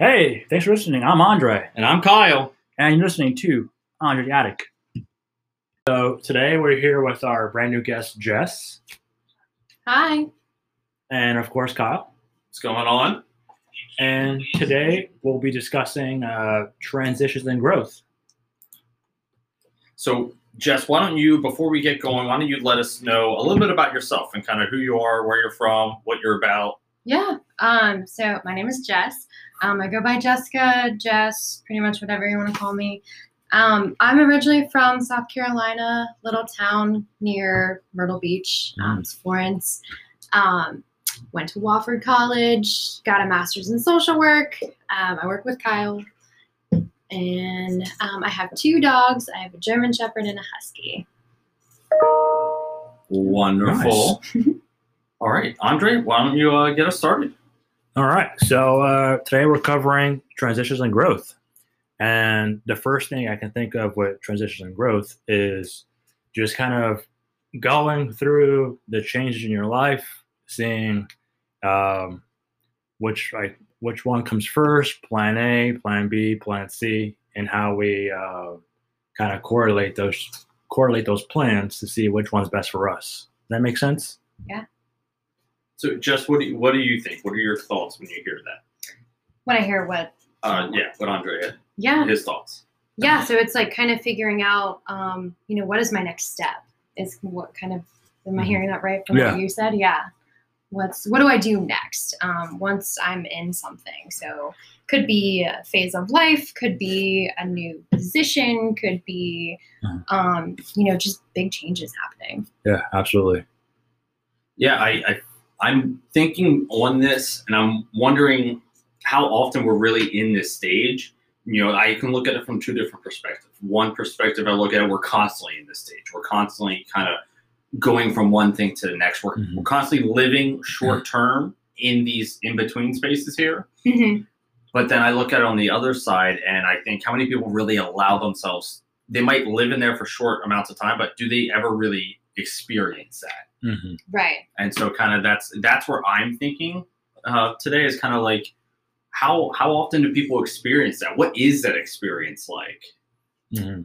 Hey, thanks for listening. I'm Andre, And I'm Kyle. and you're listening to Andre the Attic. So today we're here with our brand new guest, Jess, Hi. and of course Kyle. What's going on? And today we'll be discussing uh, transitions and growth. So, Jess, why don't you, before we get going, why don't you let us know a little bit about yourself and kind of who you are, where you're from, what you're about? Yeah. Um, so my name is Jess. Um, I go by Jessica, Jess, pretty much whatever you want to call me. Um, I'm originally from South Carolina, little town near Myrtle Beach, um, it's Florence. Um, went to Wofford College, got a master's in social work. Um, I work with Kyle. And um, I have two dogs. I have a German Shepherd and a Husky. Wonderful. All right, Andre, why don't you uh, get us started? All right. So uh, today we're covering transitions and growth. And the first thing I can think of with transitions and growth is just kind of going through the changes in your life, seeing um, which like which one comes first, plan A, plan B, plan C, and how we uh, kind of correlate those correlate those plans to see which one's best for us. Does that make sense? So, Jess, what do you, what do you think? What are your thoughts when you hear that? When I hear what, Uh, yeah, what Andre had, yeah, his thoughts. yeah so it's like kind of figuring out um, you know what is my next step is what kind of am i Mhm. hearing that right from Yeah. what you said yeah what's what do i do next um, once i'm in something so could be a phase of life could be a new position could be Mhm. um, you know just big changes happening Yeah, absolutely. Yeah, I, I I'm thinking on this, and I'm wondering how often we're really in this stage. You know, I can look at it from two different perspectives. One perspective, I look at it, we're constantly in this stage. We're constantly kind of going from one thing to the next. We're, Mhm. we're constantly living short term in these in between spaces here. But then I look at it on the other side, and I think how many people really allow themselves? They might live in there for short amounts of time, but do they ever really experience that? Hmm right. And so kind of that's that's where i'm thinking uh, today is kind of like how how often do people experience that? What is that experience like? Mm-hmm.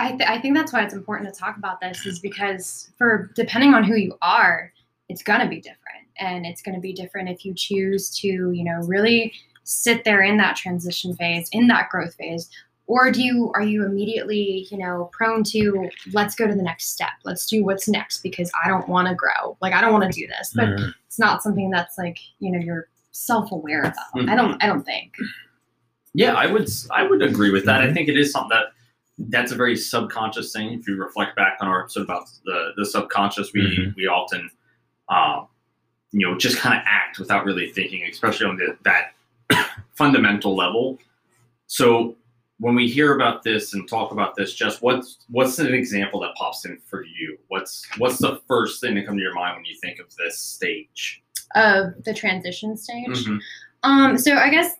I, th- I think that's why it's important to talk about this is because for depending on who you are it's going to be different. And it's going to be different if you choose to you know really sit there in that transition phase in that growth phase or do you are you immediately you know prone to let's go to the next step let's do what's next because i don't want to grow like i don't want to do this but Mhm. it's not something that's like you know you're self-aware about i Mhm. don't i don't think yeah i would i would agree with that i Mhm. think it is something that that's a very subconscious thing if you reflect back on our episode about the the subconscious we Mhm. we often um you know just kind of act without really thinking especially on the, that fundamental level so when we hear about this and talk about this, just what's what's an example that pops in for you? What's what's the first thing that comes to your mind when you think of this stage? of the transition stage Mhm. Um, so I guess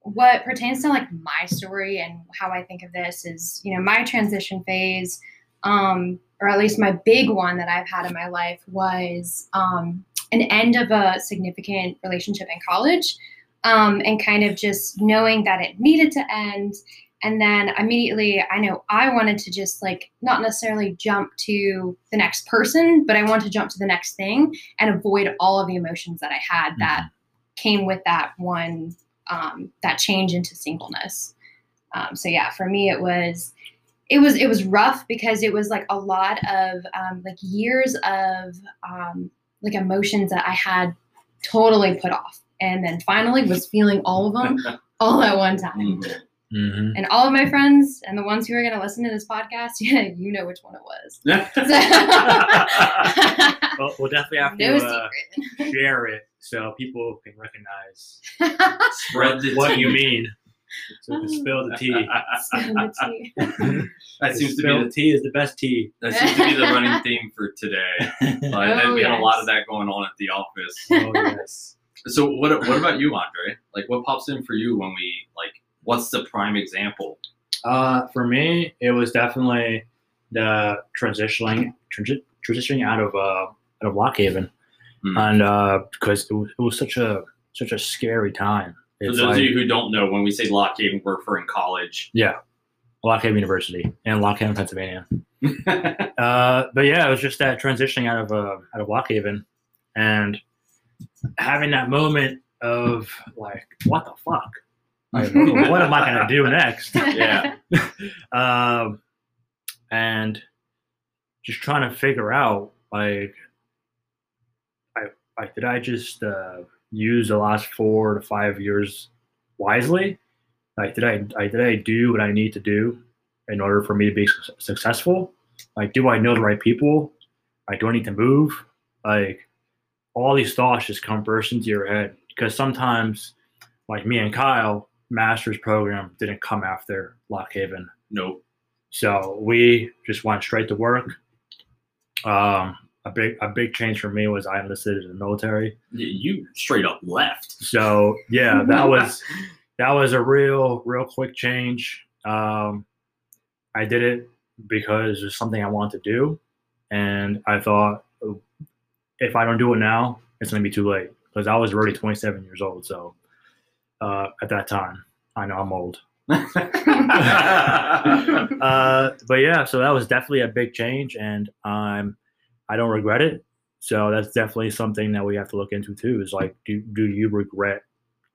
what pertains to like my story and how I think of this is, you know, my transition phase, um, or at least my big one that I've had in my life was um, an end of a significant relationship in college, um, and kind of just knowing that it needed to end. And then immediately, I know I wanted to just like not necessarily jump to the next person, but I wanted to jump to the next thing and avoid all of the emotions that I had that came with that one um, that change into singleness. Um, so yeah for me it was it was it was rough because it was like a lot of um, like years of um, like emotions that i had totally put off and then finally was feeling all of them all at one time. Mhm. Hmm and all of my friends and the ones who are going to listen to this podcast yeah you know which one it was Well, we'll definitely have no to uh, share it so people can recognize Spread the what you mean. So we can spill the tea. Spill the tea. that seems to spill be the tea is the best tea. that seems to be the running theme for today. Like, Oh, we had a lot of that going on at the office. oh yes. So what what about you, Andre? Like what pops in for you when we like what's the prime example? Uh, for me, it was definitely the transitioning transi- transitioning out of uh, out of Lock Haven, Hmm. and uh, because it was, it was such a such a scary time. For those like, of you who don't know, when we say Lock Haven, we're referring college. yeah, Lock Haven University in Lock Haven, Pennsylvania. Uh, but yeah, it was just that transitioning out of uh, out of Lock Haven and having that moment of like, what the fuck? Like, what am I gonna do next? Yeah. um, and just trying to figure out like, I like did I just uh, use the last four to five years wisely? Like, did I, I did I do what I need to do in order for me to be su- successful? Like, do I know the right people? Like, do I need to move? Like, all these thoughts just come burst into your head because sometimes, like me and Kyle, master's program didn't come after Lock Haven. nope. So we just went straight to work. Um, a big a big change for me was I enlisted in the military. You straight up left. So yeah, that was that was a real real quick change. Um, I did it because it's something I wanted to do, and I thought oh, if I don't do it now, it's gonna be too late because I was already 27 years old. So uh, at that time, I know I'm old. uh, but yeah, so that was definitely a big change, and um, I don't regret it. So that's definitely something that we have to look into too. Is like, do do you regret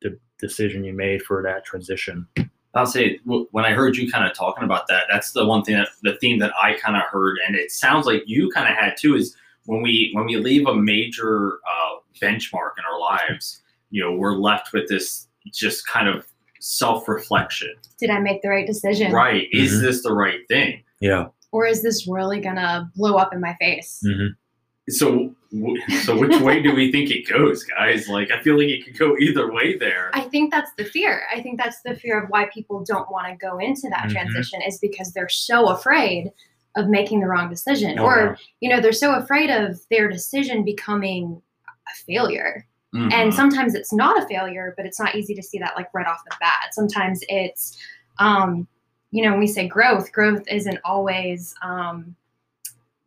the decision you made for that transition? I'll say when I heard you kind of talking about that, that's the one thing that the theme that I kind of heard, and it sounds like you kind of had too. Is when we when we leave a major uh, benchmark in our lives, you know, we're left with this just kind of self reflection. Did I make the right decision? Right? Is Mhm. this the right thing? Yeah. Or is this really gonna blow up in my face? Mm. So, so which way do we think it goes, guys? Like, I feel like it could go either way there. I think that's the fear. I think that's the fear of why people don't want to go into that Mhm. transition is because they're so afraid of making the wrong decision. Oh, or, you know, they're so afraid of their decision becoming a failure. Mhm. And sometimes it's not a failure, but it's not easy to see that like right off the bat. Sometimes it's um, you know, when we say growth, growth isn't always um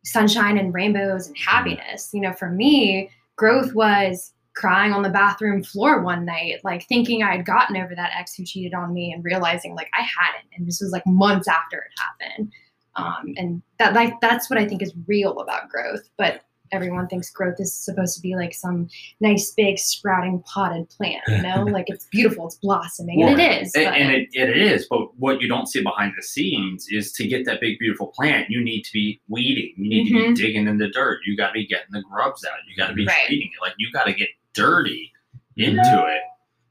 sunshine and rainbows and happiness. You know, for me, growth was crying on the bathroom floor one night, like thinking I had gotten over that ex who cheated on me and realizing like I hadn't. And this was like months after it happened. Um, and that like that's what I think is real about growth. But everyone thinks growth is supposed to be like some nice big sprouting potted plant, you know? like it's beautiful, it's blossoming. and it is. And, but- and it, it is, but what you don't see behind the scenes is to get that big, beautiful plant, you need to be weeding. You need to Mhm. be digging in the dirt. You got to be getting the grubs out. You got to be Right. treating it. Like you got to get dirty into it.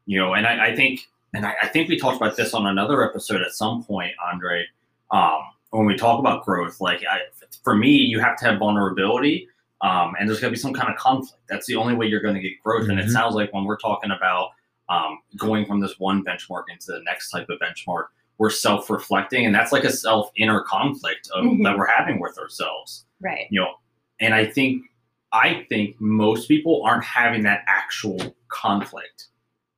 You know, and I, I think, and I, I think we talked about this on another episode at some point, Andre. Um, when we talk about growth, like I, for me, you have to have vulnerability. Um, and there's going to be some kind of conflict. That's the only way you're going to get growth. And it Mhm. sounds like when we're talking about um, going from this one benchmark into the next type of benchmark, we're self-reflecting, and that's like a self inner conflict of, Mhm. that we're having with ourselves. right. You know, and I think I think most people aren't having that actual conflict.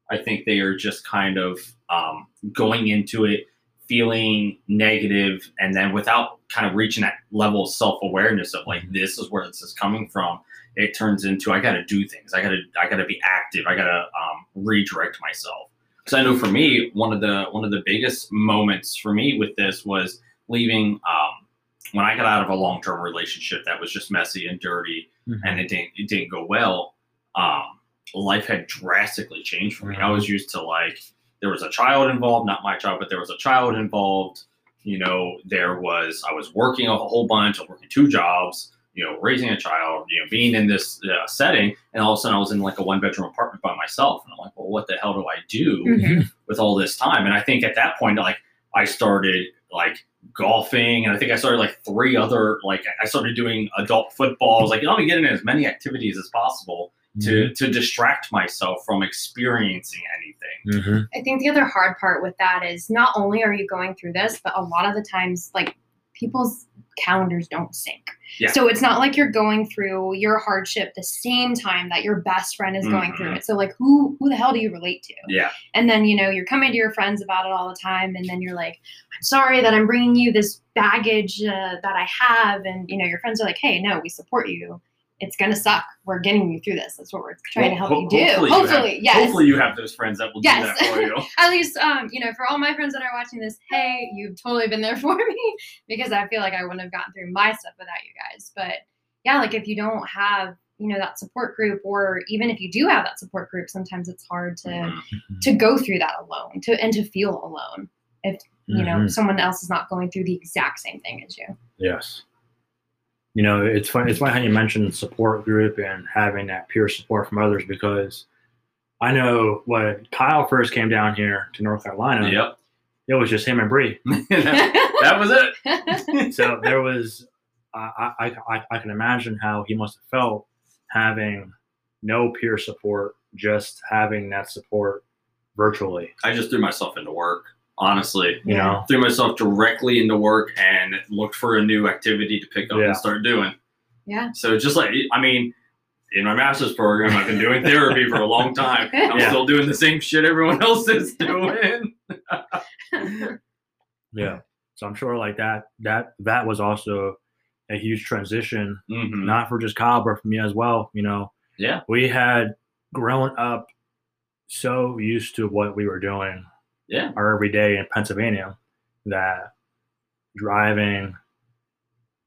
I think they are just kind of um, going into it feeling negative, and then without kind of reaching that level of self-awareness of like this is where this is coming from it turns into I got to do things. I got to I got to be active. I got to um, redirect myself. Because I know for me, one of the one of the biggest moments for me with this was leaving um, when I got out of a long term relationship that was just messy and dirty, and it didn't it didn't go well. Um, life had drastically changed for me. I was used to like there was a child involved, not my child, but there was a child involved. You know, there was I was working a whole bunch. I was working two jobs you know, raising a child, you know, being in this uh, setting, and all of a sudden I was in like a one bedroom apartment by myself, and I'm like, well, what the hell do I do Mhm. with all this time? And I think at that point, like, I started like golfing, and I think I started like three other like I started doing adult football. I was like, you let me get in as many activities as possible to to distract myself from experiencing anything. Mhm. I think the other hard part with that is not only are you going through this, but a lot of the times, like people's calendars don't sync. Yeah. So it's not like you're going through your hardship the same time that your best friend is going through Mhm. it. So like, who who the hell do you relate to? Yeah, And then you know you're coming to your friends about it all the time, and then you're like, I'm sorry that I'm bringing you this baggage uh, that I have, and you know your friends are like, Hey, no, we support you it's gonna suck. We're getting you through this. That's what we're trying to help Well, you do. hopefully Hopefully, you have, yes. Hopefully you have those friends that will Yes. do that for you. At least, um, you know, for all my friends that are watching this, hey, you've totally been there for me because I feel like I wouldn't have gotten through my stuff without you guys. But yeah, like if you don't have, you know, that support group, or even if you do have that support group, sometimes it's hard to Mhm. to go through that alone, to and to feel alone if you know Mhm. someone else is not going through the exact same thing as you. Yes. You know, it's funny. It's funny how you mentioned support group and having that peer support from others because I know when Kyle first came down here to North Carolina, Yep. it was just him and Bree. that, that was it. So there was, I, I, I, I can imagine how he must have felt having no peer support, just having that support virtually. I just threw myself into work. Honestly, You Yeah. know, threw myself directly into work and looked for a new activity to pick up Yeah. and start doing. Yeah. So just like I mean, in my master's program, I've been doing therapy for a long time. I'm Yeah. still doing the same shit everyone else is doing. yeah. So I'm sure like that, that, that was also a huge transition Mhm. not for just Kyle, but for me as well. You know, Yeah. we had grown up so used to what we were doing Yeah. our everyday in Pennsylvania that driving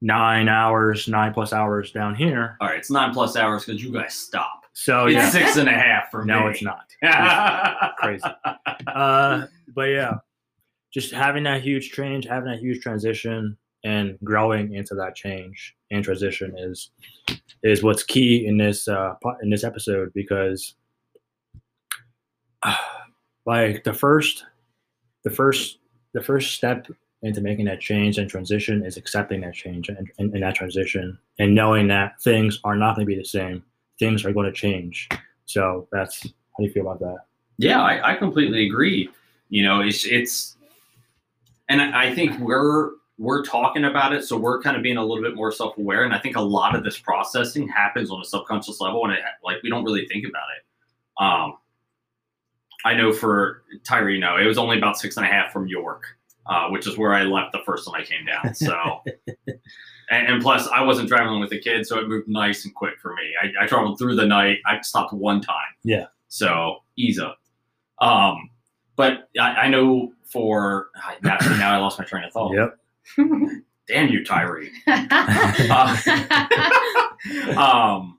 nine hours, nine plus hours down here. All right, it's nine plus hours because you guys stop. So it's yeah, six and a half for me. no, it's not. It's crazy. Uh, but yeah, just having that huge change, having that huge transition, and growing into that change and transition is is what's key in this uh, in this episode because like the first the first the first step into making that change and transition is accepting that change and, and, and that transition and knowing that things are not going to be the same things are going to change so that's how do you feel about that Yeah, I, I completely agree. You know, it's it's, and I think we're we're talking about it, so we're kind of being a little bit more self aware. And I think a lot of this processing happens on a subconscious level, and it, like we don't really think about it. Um, I know for Tyree, no, it was only about six and a half from York, uh, which is where I left the first time I came down. So, and, and plus, I wasn't traveling with the kids, so it moved nice and quick for me. I, I traveled through the night. I stopped one time. Yeah. So ease up. Um, but I, I know for now, now I lost my train of thought. yep Damn you, Tyree. um.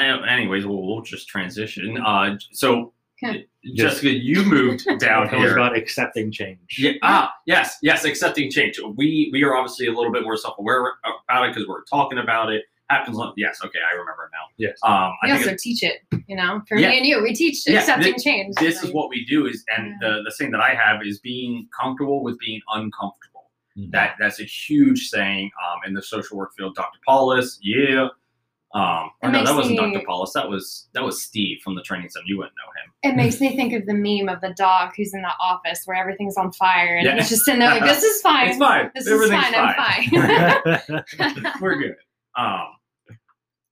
Anyways, we'll, we'll just transition. Uh, so Okay. Jessica, you moved down it was here. about accepting change Yeah. Ah, yes, yes. Accepting change. We we are obviously a little bit more self aware about it because we're talking about it. Happens. On, yes. Okay, I remember now. yes Um, I we think also teach it, you know, for Yeah. me and you, we teach Yeah, accepting thi- change. this is what we do. Is and the the thing that I have is being comfortable with being uncomfortable. Mhm. That that's a huge saying um, in the social work field. Dr. Paulus, yeah. Um, or It no, that wasn't me- Dr. Paulus. That was that was Steve from the training center. You wouldn't know him. It makes me think of the meme of the dog who's in the office where everything's on fire and Yeah. he's just sitting there like, "This is fine. It's fine. This is fine. I'm fine." We're good. Um,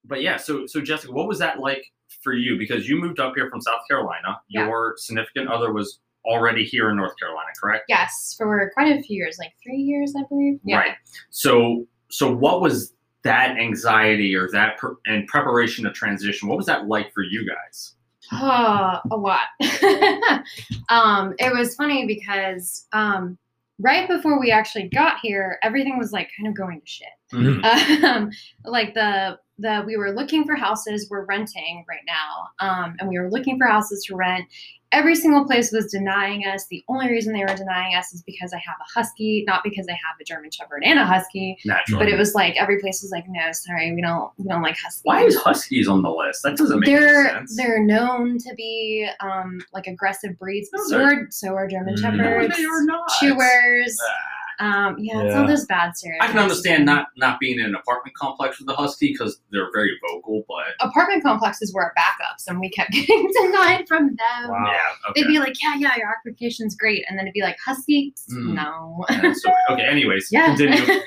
but yeah, so so Jessica, what was that like for you? Because you moved up here from South Carolina. Yeah. Your significant other was already here in North Carolina, correct? yes, for quite a few years, like three years, I believe. Yeah. Right. So so what was that anxiety or that per- and preparation to transition? What was that like for you guys? Oh, a lot. um, it was funny because um, right before we actually got here, everything was like kind of going to shit. Mhm. um, like the the we were looking for houses we're renting right now um, and we were looking for houses to rent every single place was denying us the only reason they were denying us is because i have a husky not because i have a german shepherd and a husky Naturally. but it was like every place was like no sorry we don't we don't like huskies Why is Huskies on the list? That doesn't make they're sense. they're known to be um, like aggressive breeds No, so they're- so are german Mm. no, shepherds they are not. chewers Ah. Um, yeah, it's all those bad stereotypes I can understand not not being in an apartment complex with a husky because they're very vocal, but apartment complexes were our backups and we kept getting denied from them. Wow. yeah, okay. They'd be like, yeah, yeah, your application's great. And then it'd be like, Husky? Mm. No. Yeah, so, okay. Anyways, yeah. continue.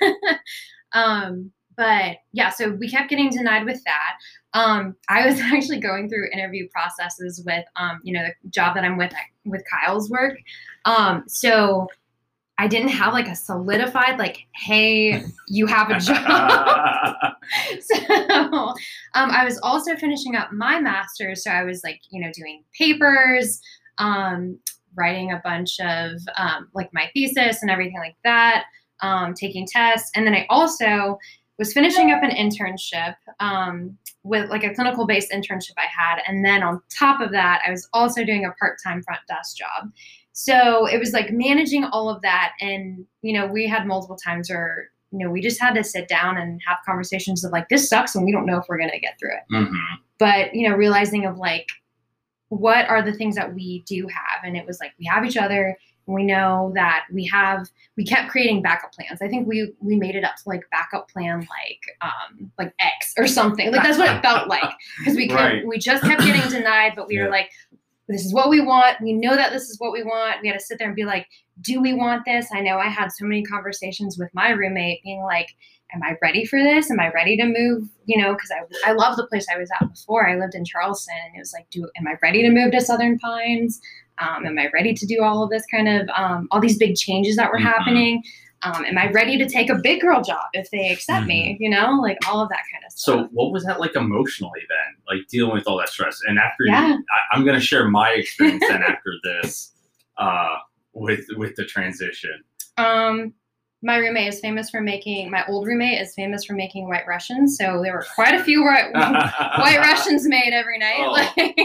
um, but yeah, so we kept getting denied with that. Um, I was actually going through interview processes with, um, you know, the job that I'm with with Kyle's work. Um, so I didn't have like a solidified like, hey, you have a job. so um, I was also finishing up my master's, so I was like, you know, doing papers, um, writing a bunch of um, like my thesis and everything like that, um, taking tests, and then I also was finishing up an internship um, with like a clinical based internship I had, and then on top of that, I was also doing a part time front desk job. So it was like managing all of that, and you know, we had multiple times where you know we just had to sit down and have conversations of like this sucks, and we don't know if we're gonna get through it. Mhm. But you know, realizing of like what are the things that we do have, and it was like we have each other. and We know that we have. We kept creating backup plans. I think we we made it up to like backup plan like um like X or something. Like that's what it felt like because we could, Right. we just kept getting denied, but we Yeah. were like, this is what we want. We know that this is what we want. We had to sit there and be like, do we want this? I know I had so many conversations with my roommate being like, am I ready for this? Am I ready to move? You know, because I, I love the place I was at before. I lived in Charleston and it was like, do am I ready to move to Southern Pines? Um, am I ready to do all of this kind of um, all these big changes that were Mhm. happening? Um, am I ready to take a big girl job if they accept me? You know, like all of that kind of stuff. So, what was that like emotionally then? Like dealing with all that stress. And after Yeah. you, I, I'm going to share my experience then after this uh, with with the transition. Um, my roommate is famous for making. My old roommate is famous for making white Russians. So there were quite a few white, white Russians made every night. Oh. Like,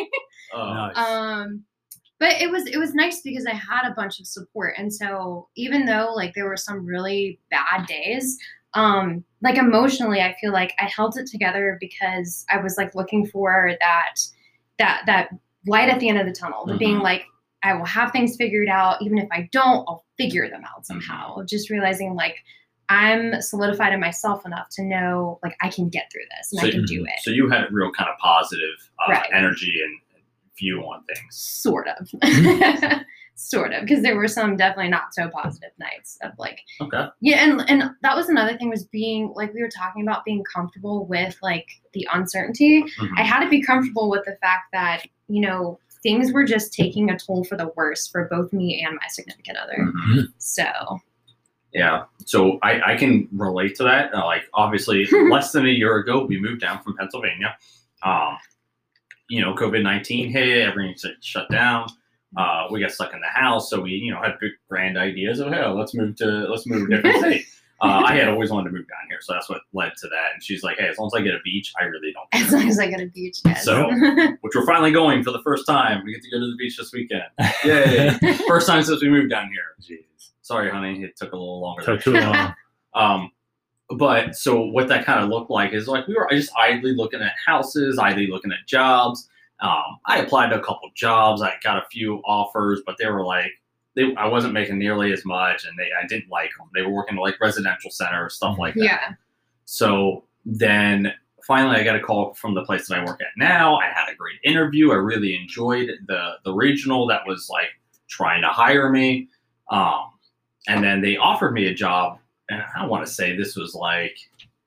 Oh, Nice. um, but it was it was nice because I had a bunch of support, and so even though like there were some really bad days, um, like emotionally, I feel like I held it together because I was like looking for that that that light at the end of the tunnel, the being like I will have things figured out, even if I don't, I'll figure them out Mm-hmm. somehow. Just realizing like I'm solidified in myself enough to know like I can get through this and So I can do it. So you had real kind of positive uh, Right. energy and view on things. sort of sort of because there were some definitely not so positive nights of like Okay. yeah and and that was another thing was being like we were talking about being comfortable with like the uncertainty Mhm. i had to be comfortable with the fact that you know things were just taking a toll for the worse for both me and my significant other Mhm. so Yeah. So I, I can relate to that. Uh, like obviously less than a year ago, we moved down from Pennsylvania. Um, you know, COVID nineteen hit, everything shut down. Uh, we got stuck in the house, so we, you know, had big grand ideas of, hey, let's move to let's move to a different state. Uh, I had always wanted to move down here, so that's what led to that. And she's like, hey, as long as I get a beach, I really don't as long as i get a beach yes. So- Which we're finally going for the first time. We get to go to the beach this weekend. Yay! first time since we moved down here. Jeez. Sorry, honey, it took a little longer. Took too long. um, but so what that kind of looked like is like we were just idly looking at houses, idly looking at jobs. Um, I applied to a couple jobs. I got a few offers, but they were like, they, I wasn't making nearly as much, and they I didn't like them. They were working like residential center stuff like that. yeah So then finally, I got a call from the place that I work at now. I had a great interview. I really enjoyed the the regional that was like trying to hire me. Um, and then they offered me a job, I want to say this was like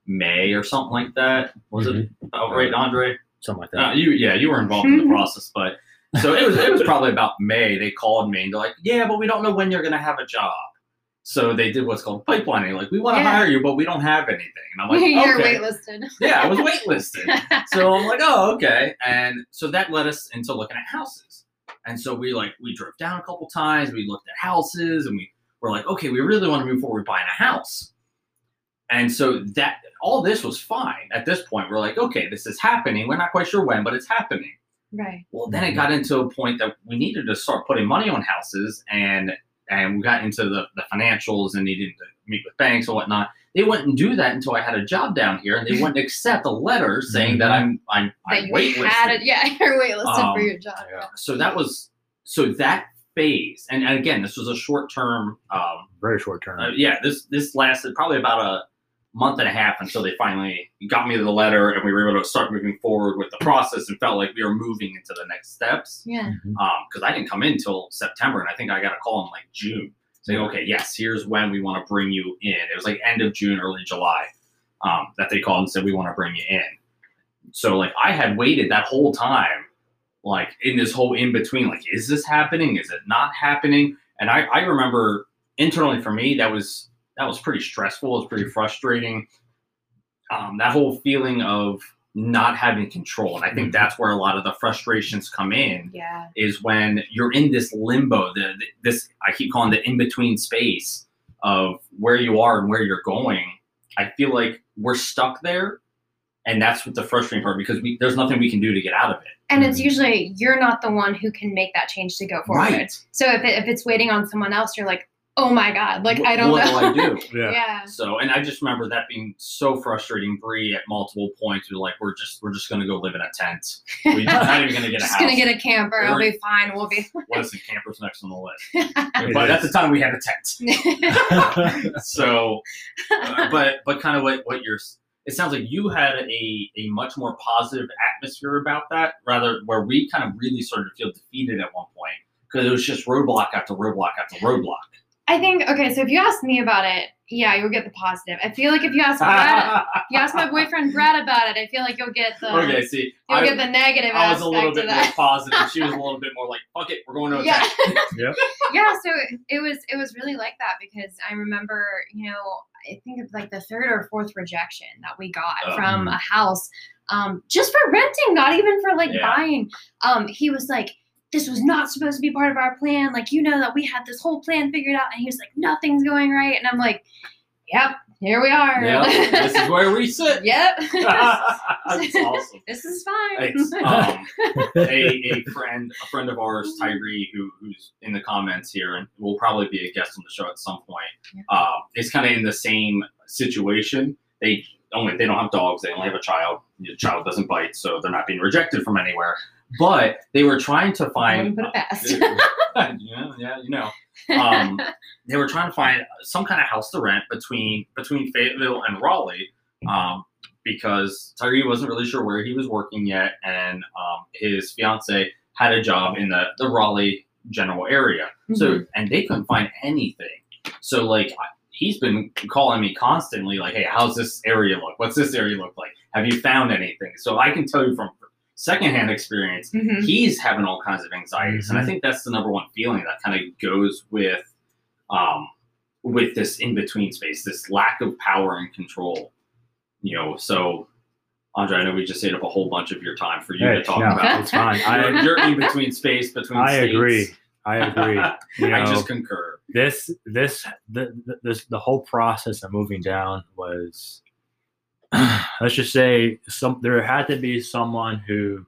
May or something like that. Was it about right, Andre? Something like Uh, that. you, yeah, you were involved in the process, but so it was. It was probably about May. They called me and they're like, "Yeah, but we don't know when you're gonna have a job." So they did what's called pipelining. Like, we want to Yeah. hire you, but we don't have anything. And I'm like, you're okay. waitlisted Yeah, I was waitlisted. so I'm like, oh, okay. And so that led us into looking at houses. And so we like we drove down a couple times. We looked at houses, and we were like, okay, we really want to move forward buying a house. And so that all this was fine at this point. We're like, okay, this is happening. We're not quite sure when, but it's happening. right Well, then it got into a point that we needed to start putting money on houses, and and we got into the, the financials and needed to meet with banks and whatnot. They wouldn't do that until I had a job down here, and they wouldn't accept a letter saying that I'm I'm that I'm waitlisted. had it yeah you're waitlisted Um, for your job Yeah. So that was so that phase, and, and again, this was a short term. Um, Very short term. uh, yeah, this this lasted probably about a month and a half until they finally got me the letter, and we were able to start moving forward with the process, and felt like we were moving into the next steps. yeah because I didn't come in until September, and I think I got a call in like June saying, "Okay, yes, here's when we want to bring you in." It was like end of June, early July um, that they called and said we want to bring you in. So like I had waited that whole time, like in this whole in between, like is this happening? Is it not happening? And I, I remember internally for me, that was that was pretty stressful. It was pretty frustrating. Um, that whole feeling of not having control, and I think Mhm. that's where a lot of the frustrations come in. Yeah. Is when you're in this limbo, the, the this I keep calling the in between space of where you are and where you're going. I feel like we're stuck there, and that's what the frustrating part because we, there's nothing we can do to get out of it. And it's Mhm. usually you're not the one who can make that change to go forward. right. So if, it, if it's waiting on someone else, you're like, oh my God, like What- I don't what know. do I do? Yeah. yeah. So, and I just remember that being so frustrating. Bree at multiple points, we're like, we're just we're just gonna go live in a tent. We're not even gonna get a Just house. gonna get a camper. It'll be fine. We'll be. what is the campers next on the list? It but at the time, we had a tent. So, uh, but but kind of what what you're. It sounds like you had a a much more positive atmosphere about that, rather where we kind of really started to feel defeated at one point because it was just roadblock after roadblock after roadblock. I think okay. So if you ask me about it, yeah, you'll get the positive. I feel like if you ask Brad, you ask my boyfriend Brad about it, I feel like you'll get the okay, see, you'll I, get the negative I was aspect a little bit more positive. She was a little bit more like, "Fuck it, we're going to a yeah. tent." yeah. So it was it was really like that because I remember you know I think it's like the third or fourth rejection that we got Oh. from a house, um, just for renting, not even for like Yeah. buying. Um, he was like. This was not supposed to be part of our plan. Like, you know that we had this whole plan figured out. And he was like, nothing's going right. And I'm like, yep, here we are. Yeah, this is where we sit. yep. That's awesome. This is fine. It's, um, a, a friend, a friend of ours, Tyree, who, who's in the comments here, and will probably be a guest on the show at some point, Yeah. uh, is kind of in the same situation. They only they don't have dogs; they only have a child. The child doesn't bite, so they're not being rejected from anywhere. But they were trying to find. put it past. yeah, yeah, you know. Um, they were trying to find some kind of house to rent between between Fayetteville and Raleigh, um, because Tyree wasn't really sure where he was working yet, and um, his fiance had a job in the the Raleigh general area. So and they couldn't find anything. So like I- he's been calling me constantly, like, "Hey, how's this area look? What's this area look like? Have you found anything?" So I can tell you from secondhand experience Mhm. he's having all kinds of anxieties and i Mhm. think that's the number one feeling that kind of goes with um with this in between space this lack of power and control you know so andre i know we just ate up a whole bunch of your time for you Hey, to talk no, about it's fine. you're, I you're in between space between I states. agree. I agree. You i just concur this this the, the this the whole process of moving down was let's just say some there had to be someone who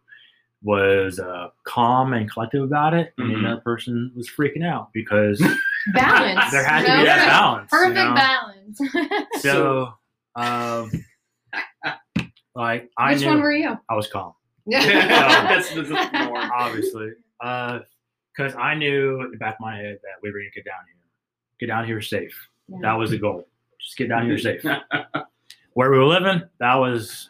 was uh, calm and collective about it, and Mhm. the other person was freaking out because balance. there had to you be know? that balance. you Perfect know? balance. So, um, like I Which knew one were you? I was calm, that's, that's the norm. obviously, because I knew in the back of my head that we were gonna get down here, get down here safe. That was the goal. Just get down here safe. Where we were living, that was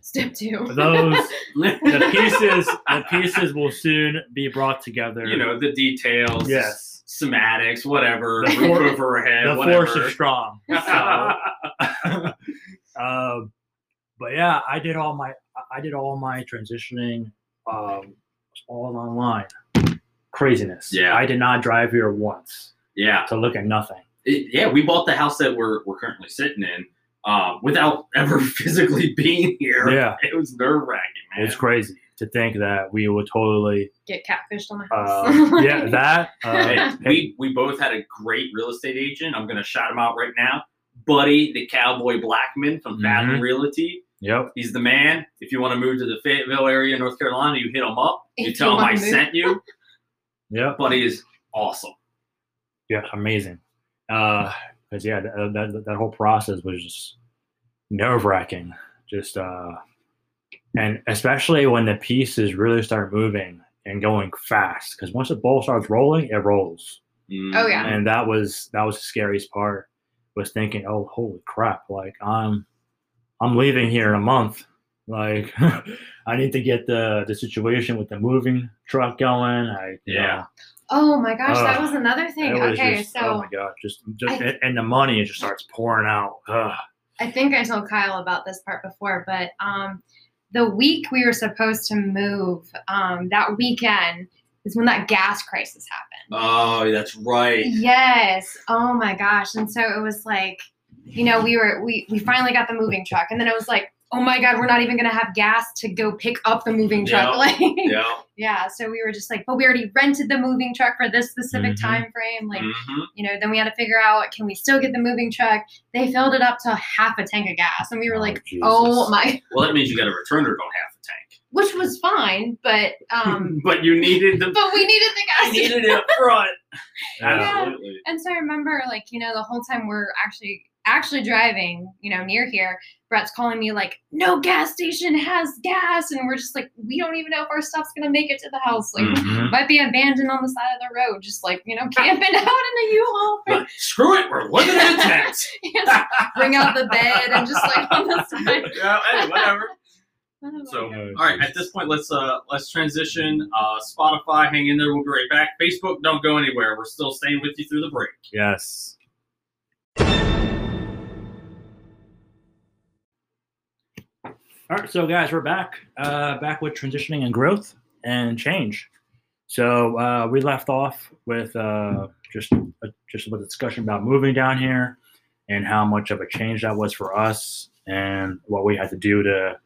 Step two. those the pieces. The pieces will soon be brought together. you know the details Yes. schematics whatever The roof for- over her head the whatever force is strong. So, um, but yeah, I did all my I did all my transitioning um, all online. Craziness. Yeah. I did not drive here once yeah to look at nothing. It- yeah, we bought the house that we're we're currently sitting in um, without ever physically being here. Yeah. it was nerve wracking, man. It's crazy to think that we would totally. Get catfished on the house. Uh, yeah, that. Hey, Uh, we we both had a great real estate agent. I'm gonna shout him out right now, Buddy, the cowboy Blackman from Fathom Mhm. Realty. yep. He's the man. If you want to move to the Fayetteville area, North Carolina, you hit him up. You If you tell him I move. sent you. yeah, Buddy is awesome. Yeah. Amazing. Because yeah, that, uh, that that whole process was just nerve wracking. Just uh, and especially when the pieces really start moving and going fast. Because once the ball starts rolling, it rolls. Mm. Oh, yeah. and that was that was the scariest part was thinking oh holy crap like i'm i'm leaving here in a month like i need to get the the situation with the moving truck going i Yeah. know, oh my gosh, that was another thing. was Okay, just, so oh my god just, just I- and, and the money just starts pouring out Ugh. I think I told Kyle about this part before, but um, the week we were supposed to move, um, that weekend, is when that gas crisis happened. Oh, that's right. Yes. Oh my gosh. And so it was like, you know, we were we we finally got the moving truck, and then it was like, oh my god, we're not even gonna have gas to go pick up the moving truck. Yeah. Like, Yeah. yeah. So we were just like, but we already rented the moving truck for this specific Mhm. time frame. Like, Mhm. you know, then we had to figure out can we still get the moving truck? They filled it up to half a tank of gas, and we were Oh, like, Jesus. oh my, Well, that means you got to return it on half a tank. which was fine, but um, but you needed the. but we needed the gas. I needed it up front. Yeah. Absolutely. And so I remember, like, you know, the whole time we're actually actually driving, you know, near here, Brett's calling me like, "No gas station has gas," and we're just like, we don't even know if our stuff's gonna make it to the house. Like, Mhm. might be abandoned on the side of the road, just like you know, camping out in a U-Haul. But screw it, we're living in a tent. Bring out the bed and just like on the side. yeah, hey, whatever. So, Oh, all right, at this point, let's uh let's transition. Uh, Spotify, hang in there. We'll be right back. Facebook, don't go anywhere. We're still staying with you through the break. Yes. All right, so guys, we're back. Uh, back with transitioning and growth and change. So uh, we left off with uh, just a, just a discussion about moving down here and how much of a change that was for us and what we had to do to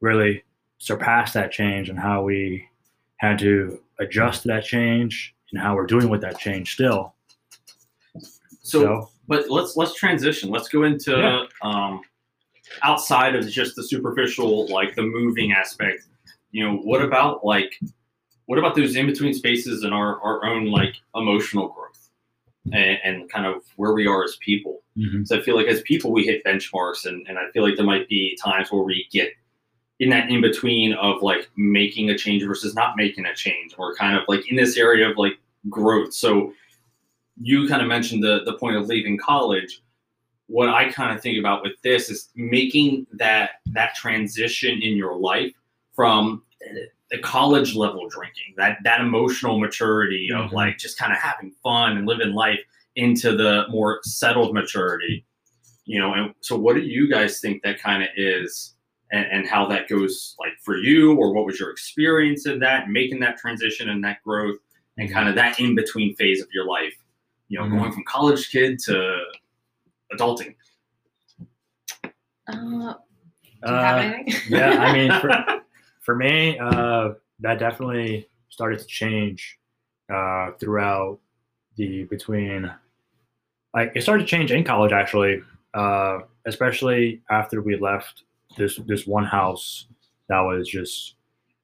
really surpass that change and how we had to adjust to that change and how we're doing with that change still. So, So, but let's let's transition. Let's go into Yeah. um outside of just the superficial, like the moving aspect. You know, what about like what about those in between spaces and our our own like emotional growth and, and kind of where we are as people? mhm. So I feel like as people, we hit benchmarks, and, and I feel like there might be times where we get in that in between of like making a change versus not making a change, or kind of like in this area of like growth. So you kind of mentioned the the point of leaving college. What I kind of think about with this is making that that transition in your life from the college level drinking, that that emotional maturity of Mhm. like just kind of having fun and living life into the more settled maturity you know and so what do you guys think that kind of is and, and how that goes like for you or what was your experience in that making that transition and that growth and kind of that in between phase of your life you know Mhm. going from college kid to adulting Uh, Uh, yeah, I mean, for, for me, uh, that definitely started to change uh, throughout the between. Like it started to change in college actually, uh, especially after we left this this one house that was just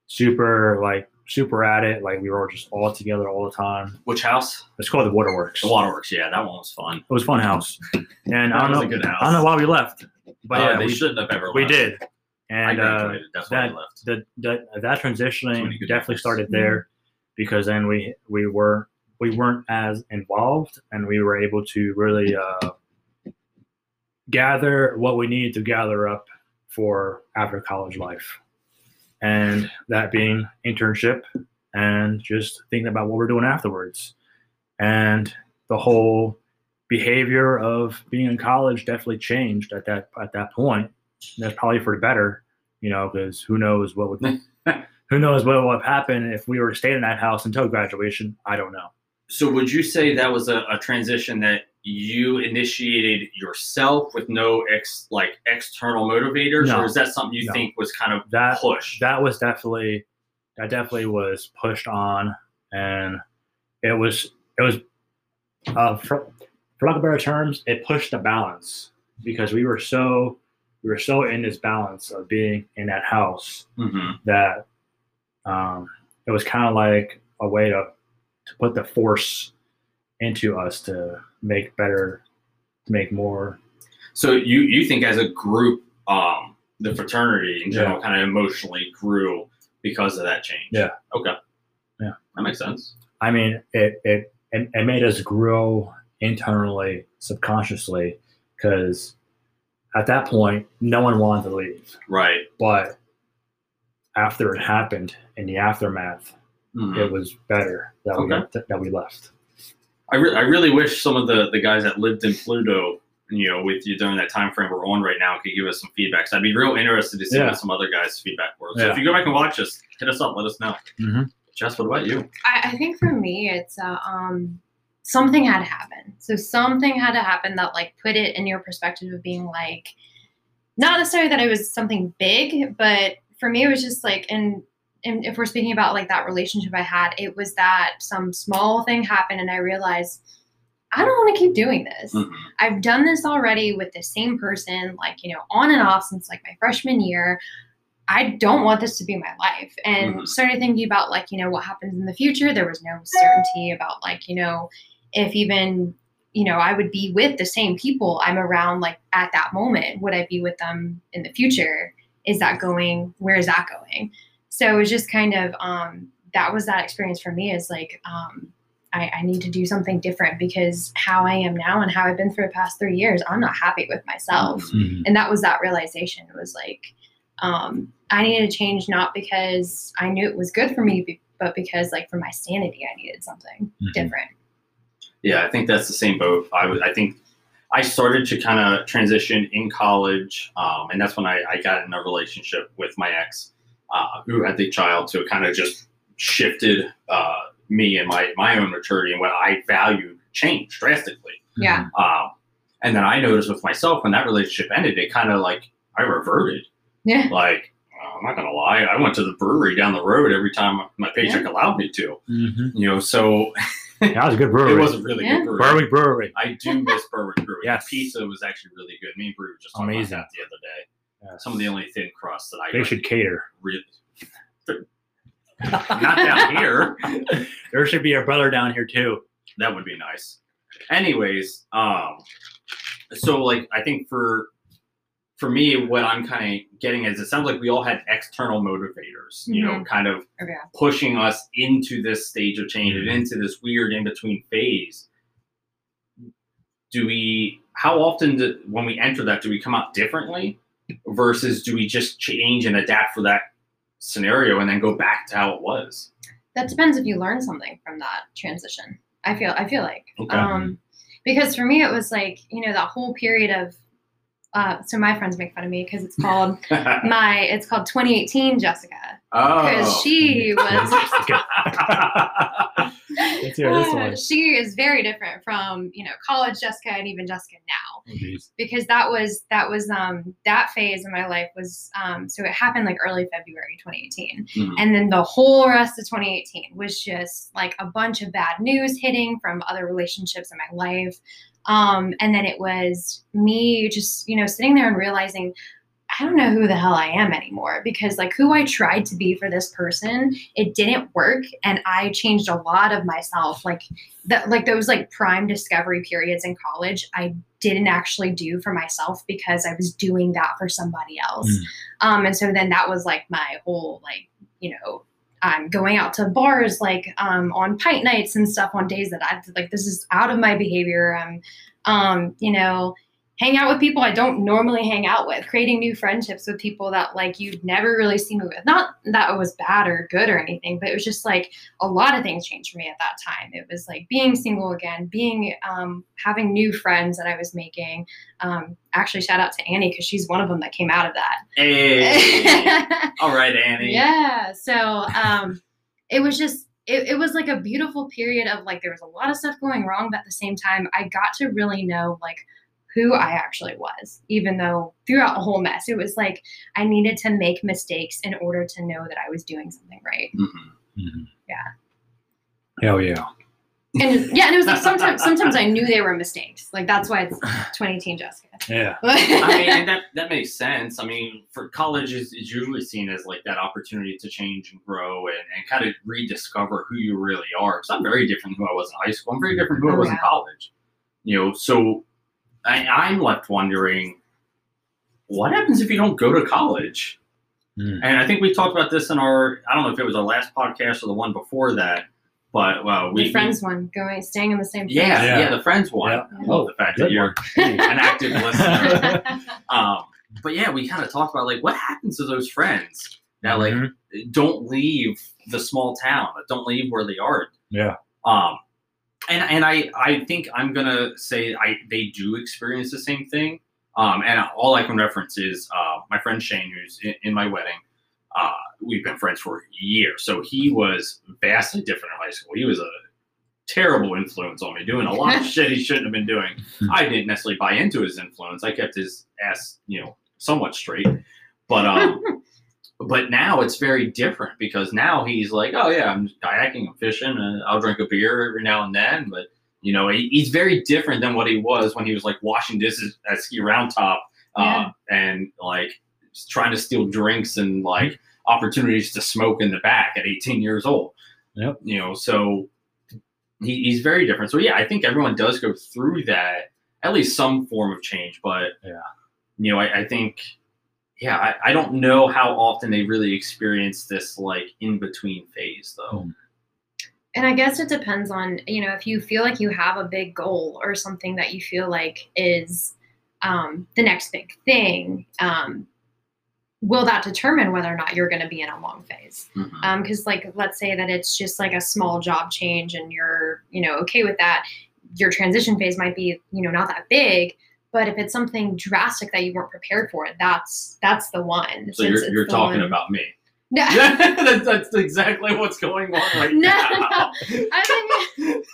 super like super at it. Like we were just all together all the time. which house It's called the Waterworks. the waterworks yeah that one was fun It was a fun house, and I don't know. a good house. I don't know why we left, but Uh, yeah, they we, shouldn't have ever we left. did. I And uh, graduated. That's why I that- left. the, the that transitioning many good definitely memories. started there because then we we were we weren't as involved and we were able to really uh, gather what we needed to gather up for after college life and that being internship and just thinking about what we're doing afterwards. And the whole behavior of being in college definitely changed at that at that point. That's probably for the better you know because who knows what would who knows what would happen if we were staying in that house until graduation. I don't know. So would you say that was a, a transition that you initiated yourself with no ex like external motivators, No. or is that something you No. think was kind of that pushed? that was definitely that definitely was pushed on and it was it was uh, for, for lack of better terms it pushed the balance because we were so we were so in this balance of being in that house hmm that um, it was kind of like a way to to put the force into us to make better to make more So you you think as a group, um, the fraternity in general kind of emotionally grew because of that change? Yeah. Okay. Yeah. That makes sense. I mean, it it it, it made us grow internally, subconsciously, because at that point, no one wanted to leave. Right. But after it happened, in the aftermath, Mhm. it was better that we that we left. I, re- I really wish some of the, the guys that lived in Pluto, you know, with you during that time frame we're on right now could give us some feedback. So I'd be real interested to see Yeah. what some other guys' feedback were. So Yeah. if you go back and watch us, hit us up, let us know. Mhm. Jess, what about you? I, I think for me, it's uh, um, something had to happen. So something had to happen that like put it in your perspective of being like, not necessarily that it was something big, but for me, it was just like, and and if we're speaking about like that relationship I had, it was that some small thing happened, and I realized I don't want to keep doing this. Mhm. I've done this already with the same person, like, you know, on and off since like my freshman year. I don't want this to be my life. And Mhm. started thinking about like, you know, what happens in the future. There was no certainty about like, you know, if even, you know, I would be with the same people I'm around like at that moment. Would I be with them in the future? Is that going, where is that going? So it was just kind of um that was that experience for me is like um I, I need to do something different because how I am now and how I've been through the past three years, I'm not happy with myself. Mhm. And that was that realization. It was like, um, I needed to change not because I knew it was good for me, but because like for my sanity, I needed something Mhm. different. Yeah, I think that's the same boat. I was, I think I started to kind of transition in college, um, and that's when I, I got in a relationship with my ex, uh, who had the child. So it kind of just shifted uh, me and my my own maturity and what I valued changed drastically. Yeah. Um, and then I noticed with myself when that relationship ended, it kind of like I reverted. Yeah. Like uh, I'm not gonna lie, I went to the brewery down the road every time my paycheck allowed me to. Mhm. You know, so Yeah, that was a good brewery. it was a really Yeah. good brewery. Berwick Brewery. I do miss Berwick Brewery. Yes. The pizza was actually really good. Me and Brew were just talking Amazing. about that the other day. Yes. Some of the only thin crust that I They should cater. really not down here. There should be a brother down here too. That would be nice. Anyways, um, so like I think for for me, what I'm kind of getting is it sounds like we all had external motivators, you know, kind of Okay. pushing us into this stage of change and into this weird in between phase. Do we? How often do, when we enter that do we come out differently, versus do we just change and adapt for that scenario and then go back to how it was? That depends if you learn something from that transition. I feel I feel like. Okay. Um because for me it was like, you know, that whole period of uh, so my friends make fun of me because it's called my it's called 2018 Jessica because oh. she was Let's hear this Uh, one. she is very different from you know college Jessica and even Jessica now Oh, because that was that was um that phase in my life was um so it happened like early February 2018 Mhm. and then the whole rest of 2018 was just like a bunch of bad news hitting from other relationships in my life um and then it was me just you know sitting there and realizing I don't know who the hell I am anymore because like who I tried to be for this person, it didn't work and I changed a lot of myself like that like those like prime discovery periods in college I didn't actually do for myself because I was doing that for somebody else. Mm. Um and so then that was like my whole like, you know, um, going out to bars like um, on pint nights and stuff on days that I like this is out of my behavior. Um, um, you know, hang out with people I don't normally hang out with, creating new friendships with people that like you'd never really seen me with. Not that it was bad or good or anything, but it was just like a lot of things changed for me at that time. It was like being single again, being um, having new friends that I was making. Um, actually, shout out to Annie because she's one of them that came out of that. Hey. All right, Annie. yeah. So um, it was just it, it was like a beautiful period of like there was a lot of stuff going wrong, but at the same time, I got to really know like who I actually was, even though throughout the whole mess, it was like I needed to make mistakes in order to know that I was doing something right. Mhm. Mhm. Yeah. Hell yeah. And yeah, and it was like sometimes sometimes I knew they were mistakes. Like that's why it's 2018 Jessica. Yeah. I mean, and that that makes sense. I mean, for college is, is usually seen as like that opportunity to change and grow and, and kind of rediscover who you really are. Because I'm very different from who I was in high school. I'm very different from who I was in college. You know, so I, I'm left wondering, what happens if you don't go to college? Mm. And I think we talked about this in our I don't know if it was our last podcast or the one before that, but well, we the friends one going staying in the same place. yeah, Yeah. yeah, the friends one. Yeah. I love the fact that you're an active listener. Um, but yeah, we kind of talked about like what happens to those friends that like Mhm. don't leave the small town, don't leave where they are. Yeah. Um, and and I I think I'm gonna say I they do experience the same thing. Um, and all I can reference is uh, my friend Shane, who's in, in my wedding. Uh, we've been friends for years. So he was vastly different in high school. He was a terrible influence on me, doing a lot of shit he shouldn't have been doing. I didn't necessarily buy into his influence. I kept his ass, you know, somewhat straight. But um but now it's very different because now he's like, oh yeah, I'm kayaking, I'm fishing, and I'll drink a beer every now and then. But you know, he, he's very different than what he was when he was like washing dishes at Ski Roundtop uh, Yeah. and like trying to steal drinks and like opportunities to smoke in the back at 18 years old. Yep. You know, so he, he's very different. So yeah, I think everyone does go through that at least some form of change. But Yeah. you know, I, I think yeah, I, I don't know how often they really experience this like in between phase though. Mm. And I guess it depends on, you know, if you feel like you have a big goal or something that you feel like is um, the next big thing, um, will that determine whether or not you're going to be in a long phase? Because, like, let's say that it's just like a small job change and you're, you know, okay with that. Your transition phase might be, you know, not that big. But if it's something drastic that you weren't prepared for, that's that's the one. so you're, you're talking one- about me. No, that's, that's exactly what's going on right No, now. I think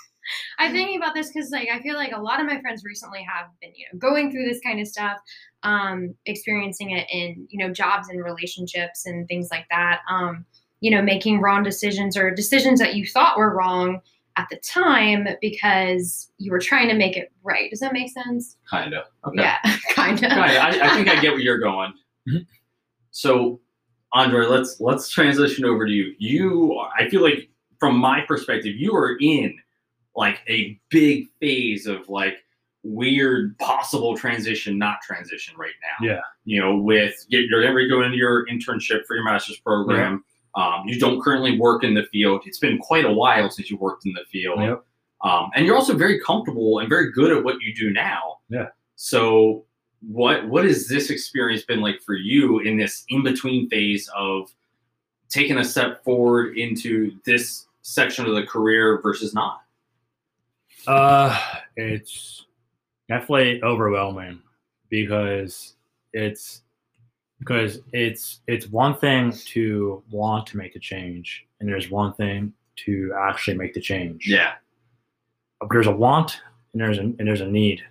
I'm thinking about this because like I feel like a lot of my friends recently have been you know going through this kind of stuff, um, experiencing it in you know jobs and relationships and things like that. Um, you know, making wrong decisions or decisions that you thought were wrong at the time because you were trying to make it right. Does that make sense? kind of. Okay. Yeah, kind of. Kind of. I, I think I get where you're going. Mhm. So, Andre, let's let's transition over to you. You, I feel like, from my perspective, you are in like a big phase of like weird possible transition, not transition right now. Yeah. You know, with you're you're ever going into your internship for your master's program. Um, you don't currently work in the field. It's been quite a while since you worked in the field. Yep. Um, and you're also very comfortable and very good at what you do now. Yeah. So what what has this experience been like for you in this in between phase of taking a step forward into this section of the career versus not? Uh, it's definitely overwhelming because it's because it's it's one thing to want to make the change, and there's one thing to actually make the change. Yeah. there's a want and there's a and there's a need.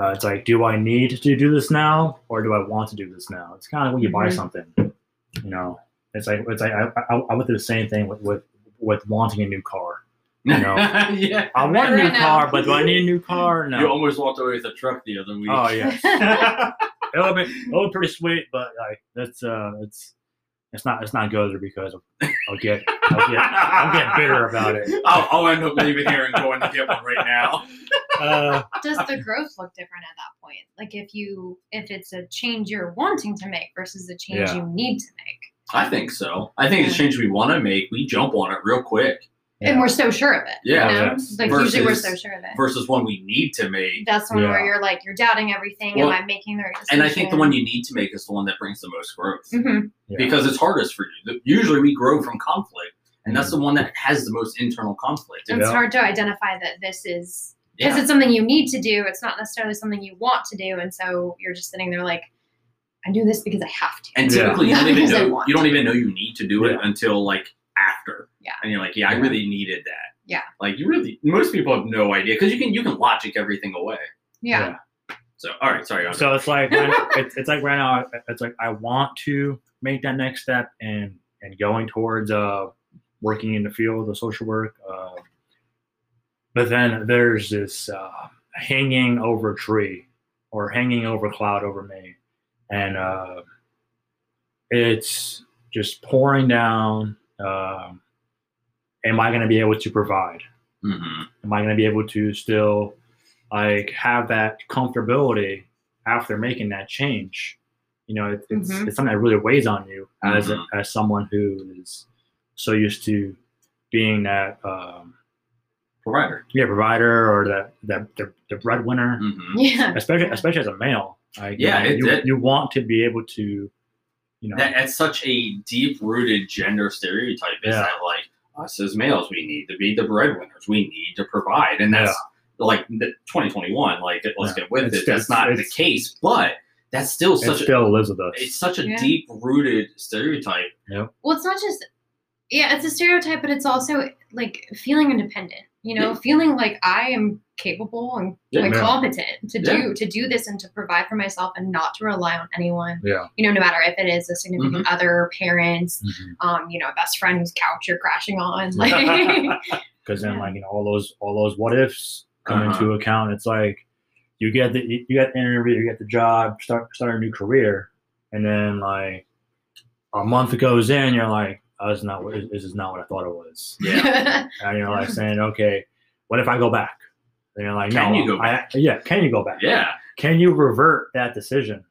Uh, it's like, do I need to do this now, or do I want to do this now? It's kind of when you buy Mhm. something, you know. It's like it's like I, I, I went through the same thing with, with with wanting a new car. You know. yeah. I want a new Right now. car, but do I need a new car? No. You No. almost walked away with a truck the other week. Oh yeah, it would be it would be pretty sweet, but like that's uh it's it's not it's not good because I'll get I'll get I'll get bitter about it. I'll, I'll end up leaving here and going to get one right now. Uh, Does the growth look different at that point? Like if you if it's a change you're wanting to make versus a change Yeah. you need to make. I think so. I think it's a change we want to make. We jump on it real quick and we're so sure of it. Yeah. you know? Yes. like usually we're so sure of it. versus one we need to make. That's one where you're like you're doubting everything. Well, Am I making the right decision? And I think the one you need to make is the one that brings the most growth hmm yeah. because it's hardest for you. Usually we grow from conflict, and that's Mhm. the one that has the most internal conflict. It's Yeah. hard to identify that this is because Yeah. it's something you need to do. It's not necessarily something you want to do, and so you're just sitting there like, I do this because I have to. And Yeah. typically you don't even because know you don't even know you need to do it Yeah. until like after. Yeah. And you're like, yeah, I really needed that. Yeah. Like you really most people have no idea because you can you can logic everything away. yeah. So all right, sorry. So it's like when, it's, it's like right now. It's like I want to make that next step and and going towards uh working in the field of social work. Uh, but then there's this uh, hanging over tree or hanging over cloud over me, and uh, it's just pouring down. Um, am I going to be able to provide? Mhm. am I going to be able to still like have that comfortability after making that change? You know, it, it's Mhm. it's something that really weighs on you as Mhm. as someone who is so used to being that um, provider. yeah provider or that that the, the breadwinner, Mhm. Yeah. especially especially as a male. Like, you Yeah, know, it- you, it- you want to be able to, you know, That, that's such a deep rooted gender stereotype is Yeah. that like us as males we need to be the breadwinners we need to provide and that's like the 2021 like let's Yeah. get with It's- it that's not the case but that's still It such a still lives with us. it's such a Yeah. deep rooted stereotype. Yeah. well it's not just yeah it's a stereotype but it's also like feeling independent you know Yeah. feeling like i am capable and Yeah. competent to do to do this and to provide for myself and not to rely on anyone yeah. you know no matter if it is a significant Mm-hmm. other parents Mhm. um you know a best friend whose couch you're crashing on like because then Yeah. like you know all those all those what ifs come Uh-huh. into account. It's like you get the you get the interview, you get the job, start start a new career, and then like a month goes in, you're like, oh, this is not what this is not what I thought it was, Yeah. and you're like saying, okay, what if I go back? And you're like, Can no, you go I- yeah, can you go back? yeah. Can you revert that decision?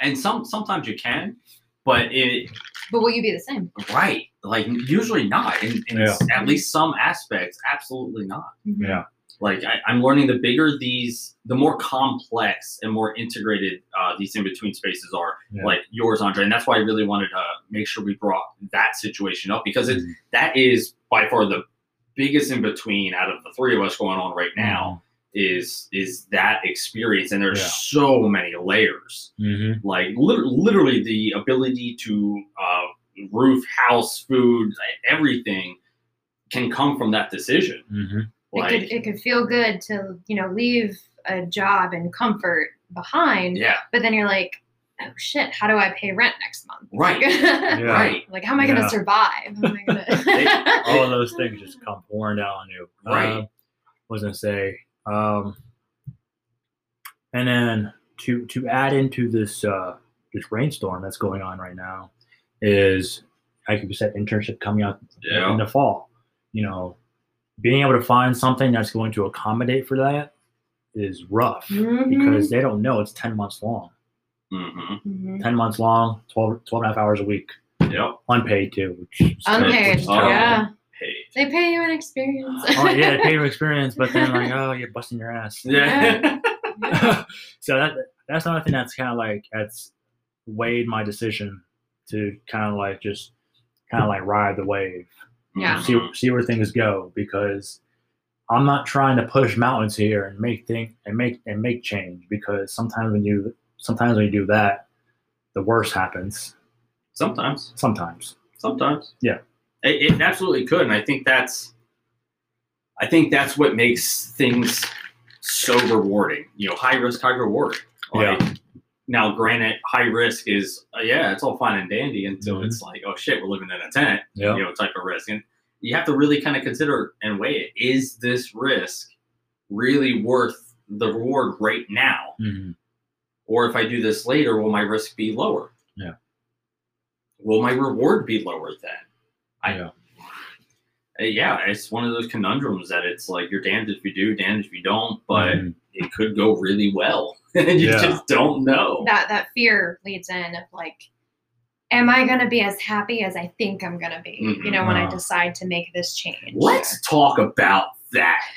And some sometimes you can, but it but will you be the same right. Like usually not. In, in Yeah. at least some aspects, absolutely not. Yeah. like I, I'm learning the bigger these, the more complex and more integrated uh, these in between spaces are, Yeah. like yours, Andre. And that's why I really wanted to make sure we brought that situation up because it Mhm. that is by far the biggest in between out of the three of us going on right now is is that experience and there's Yeah. so many layers Mm-hmm. like lit- literally the ability to uh, roof house food everything can come from that decision Mm-hmm. it could it could feel good to you know leave a job and comfort behind yeah but then you're like oh shit how do i pay rent next month Right. like, Yeah. right like how am i gonna survive how am I gonna... all of those things just come pouring down on you. Right. Um, was gonna say, um, and then to to add into this uh, this rainstorm that's going on right now is like you said, internship coming out Yeah. in the fall. You know, being able to find something that's going to accommodate for that is rough Mhm. because they don't know it's 10 months long. Hmm Mhm. 10 months long, 12, 12 and a half hours a week, yep unpaid too. Which is unpaid which is Oh. yeah hey they pay you an experience oh yeah, they pay your experience, but then like, oh, you're busting your ass. yeah so that that's another thing that's kind of like that's weighed my decision to kind of like just kind of like ride the wave, Yeah. see see where things go because I'm not trying to push mountains here and make thing and make and make change because sometimes when you sometimes when you do that, the worst happens. sometimes Sometimes. sometimes Yeah. it, it absolutely could and i think that's i think that's what makes things so rewarding you know high risk high reward like, now granted high risk is uh, yeah it's all fine and dandy until Mhm. it's like oh shit we're living in a tent Yeah. you know type of risk and you have to really kind of consider and weigh it is this risk really worth the reward right now Mhm. Or if i do this later will my risk be lower Yeah. will my reward be lower then I- yeah. Uh, yeah, it's one of those conundrums that it's like you're damned if you do, damned if you don't, but Mhm. it could go really well. and you Yeah. just don't know. that that fear leads in of like am i gonna be as happy as i think i'm gonna be you know when i decide to make this change Let's talk about that.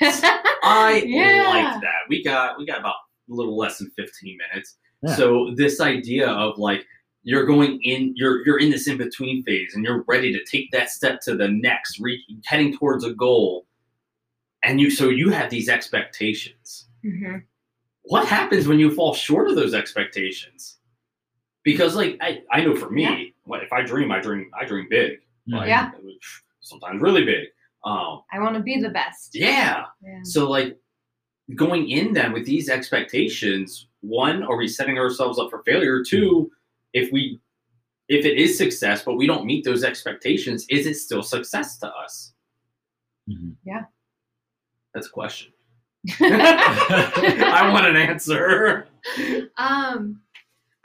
I Yeah. like that. We got we got about a little less than 15 minutes. Yeah. So this idea of like you're going in you're you're in this in between phase and you're ready to take that step to the next re- heading towards a goal and you so you have these expectations Mhm. what happens when you fall short of those expectations because like i, I know for me Yeah. what if i dream i dream i dream big like, Yeah. sometimes really big um i want to be the best yeah Yeah. so like going in then with these expectations one are we setting ourselves up for failure? Two if we if it is success but we don't meet those expectations is it still success to us? Mhm. that's a question. I want an answer. Um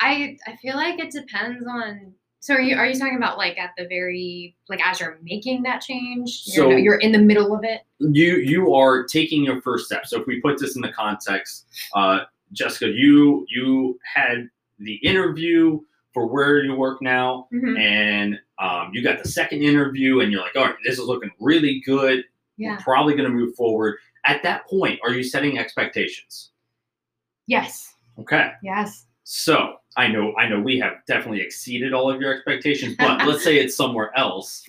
i i feel like it depends on so are you are you talking about like at the very like as you're making that change you're, So- you're in the middle of it you you are taking your first step. So if we put this in the context, uh, Jessica, you you had the interview for where you work now, Mhm. and um, you got the second interview, and you're like, all right, this is looking really good. yeah We're probably going to move forward. At that point, are you setting expectations? yes Okay. yes So I know I know we have definitely exceeded all of your expectations, but let's say it's somewhere else.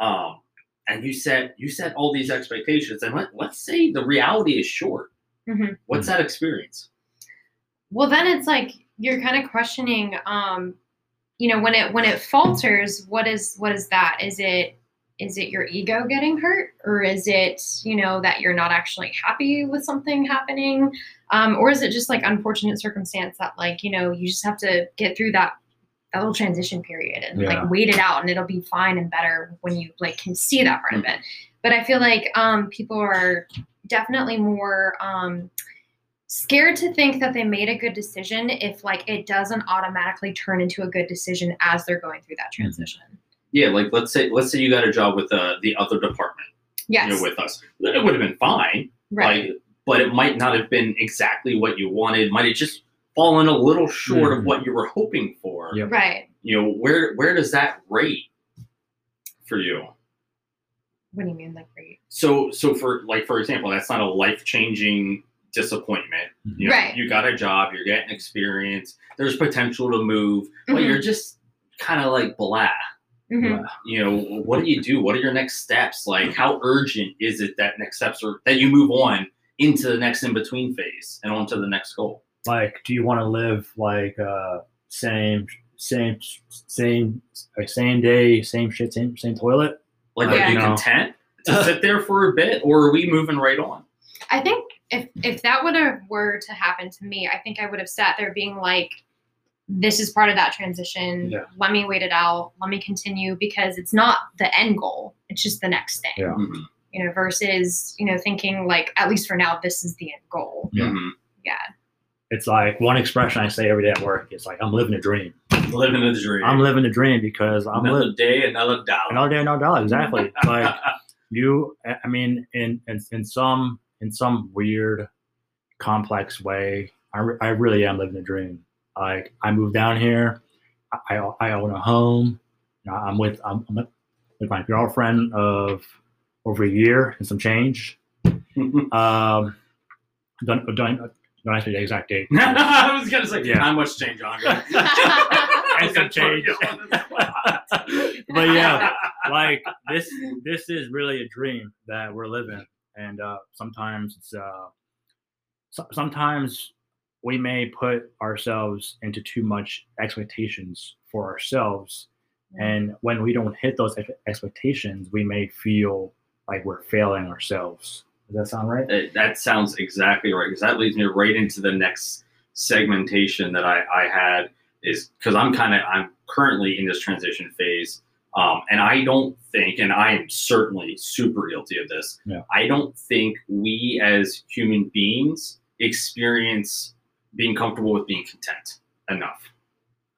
Um, and you set you set all these expectations, and let, let's say the reality is short. Mhm. What's that experience? well then it's like you're kind of questioning um you know when it when it falters what is what is that is it is it your ego getting hurt? Or is it you know that you're not actually happy with something happening? Um, or is it just like unfortunate circumstance that like you know you just have to get through that that little transition period and Yeah. like wait it out and it'll be fine and better when you like can see that part of it. But i feel like um, people are definitely more um, scared to think that they made a good decision if like it doesn't automatically turn into a good decision as they're going through that transition Yeah, like let's say let's say you got a job with uh, the other department, yes you know, with us. Then it would have been fine. right Like, but it might not have been exactly what you wanted. Might have just fallen a little short of Mhm. what you were hoping for. Yep. right You know, where where does that rate for you? what do you mean like rate So so for like for example, that's not a life changing disappointment. You know, Right. you got a job, you're getting experience, there's potential to move, but Mhm. you're just kind of like blah. Mhm. You know, what do you do? What are your next steps? Like how urgent is it that next steps are that you move on into the next in between phase and on to the next goal? Like, do you want to live like uh, same, same, same, like same day, same shit, same, same toilet? Like Yeah. are you No. content to sit there for a bit or are we moving right on? I think if if that would have were to happen to me, I think I would have sat there being like, "This is part of that transition. Yeah. Let me wait it out. Let me continue because it's not the end goal. It's just the next thing. Yeah. Mhm. You know, versus you know thinking like at least for now this is the end goal. Yeah. Mhm. Yeah. It's like one expression I say every day at work. It's like I'm living a dream. Living a dream. I'm living a dream because I'm another living day, another dollar. another day, another dollar. Exactly. like you, I mean, in, in in some in some weird, complex way, I, re- I really am living a dream. Like I moved down here, I I own a home. I'm with I'm, I'm with my girlfriend of over a year and some change. Um, don't don't don't ask me the exact date. I was gonna say, Yeah. how much change on? And some change. But yeah, like this this is really a dream that we're living and uh sometimes it's uh so, sometimes we may put ourselves into too much expectations for ourselves and when we don't hit those expectations we may feel like we're failing ourselves does that sound right Uh, that sounds exactly right because that leads me right into the next segmentation that I, I had is because I'm kind of I'm currently in this transition phase, um, and I don't think, and I am certainly super guilty of this. Yeah. I don't think we as human beings experience being comfortable with being content enough.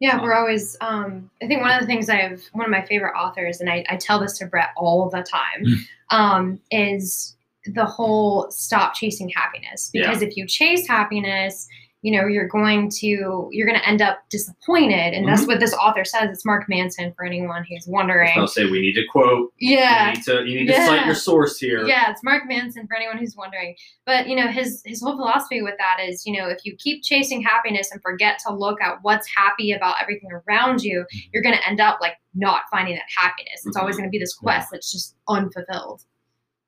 Yeah, we're always. Um, I think one of the things I've one of my favorite authors, and I, I tell this to Brett all the time, um, is the whole stop chasing happiness. Because if you chase happiness, you know you're going to you're going to end up disappointed, and that's mm-hmm. what this author says. It's Mark Manson for anyone who's wondering. I'll say we need to quote. Yeah, You need to you need to cite your source here. yeah, it's Mark Manson for anyone who's wondering. But you know, his his whole philosophy with that is, you know, if you keep chasing happiness and forget to look at what's happy about everything around you, mm-hmm. you're going to end up like not finding that happiness. It's always mm-hmm. going to be this quest that's just unfulfilled.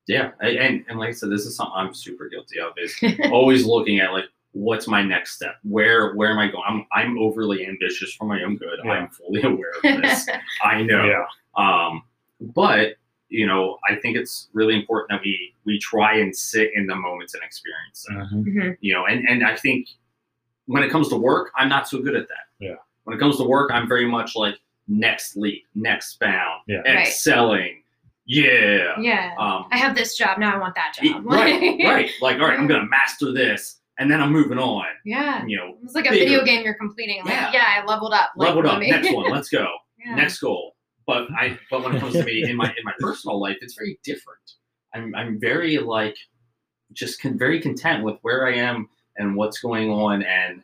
Yeah, and and like I said, this is something I'm super guilty of. Is always looking at like what's my next step where where am i going i'm, I'm overly ambitious for my own good Yeah. i'm fully aware of this i know yeah um but you know i think it's really important that we we try and sit in the moments and experience them Mhm. Mhm. you know and and i think when it comes to work i'm not so good at that Yeah. when it comes to work i'm very much like next leap next bound Yeah. Right. excelling yeah Yeah. um I have this job now. I want that job. right right like all right i'm gonna master this and then i'm moving on Yeah. you know It's like a Bigger. video game you're completing. Like, Yeah. yeah, I leveled up. Like, leveled up me- next one let's go Yeah. next goal but i but when it comes to me in my in my personal life it's very different i'm i'm very like just con- very content with where i am and what's going on and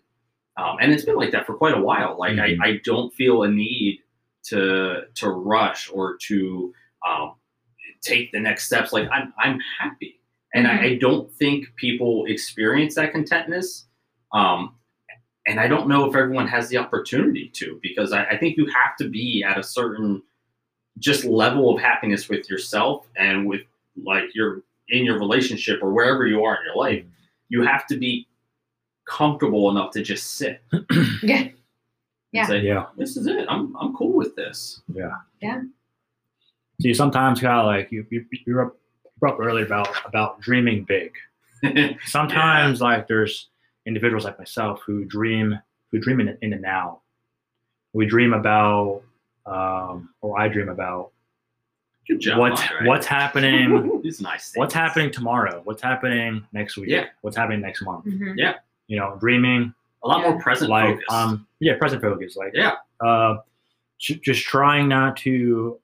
um, and it's been like that for quite a while like Mhm. I, I don't feel a need to to rush or to um, take the next steps like i'm i'm happy and I, I don't think people experience that contentness um, and I don't know if everyone has the opportunity to because I, I think you have to be at a certain just level of happiness with yourself and with like your in your relationship or wherever you are in your life. You have to be comfortable enough to just sit Yeah. and Yeah. say, Yeah. "This is it. I'm I'm cool with this." Yeah. Yeah. So you sometimes kind of like you you you were up, you were up earlier about about dreaming big. Sometimes like there's individuals like myself who dream who dream in, in the now. We dream about um, or I dream about Good job. what's Andre. what's happening These nice. what's happening tomorrow what's happening next week Yeah. what's happening next month Mhm. you know dreaming A lot Yeah. more present like focus. um yeah present focus like Yeah. uh ju- just trying not to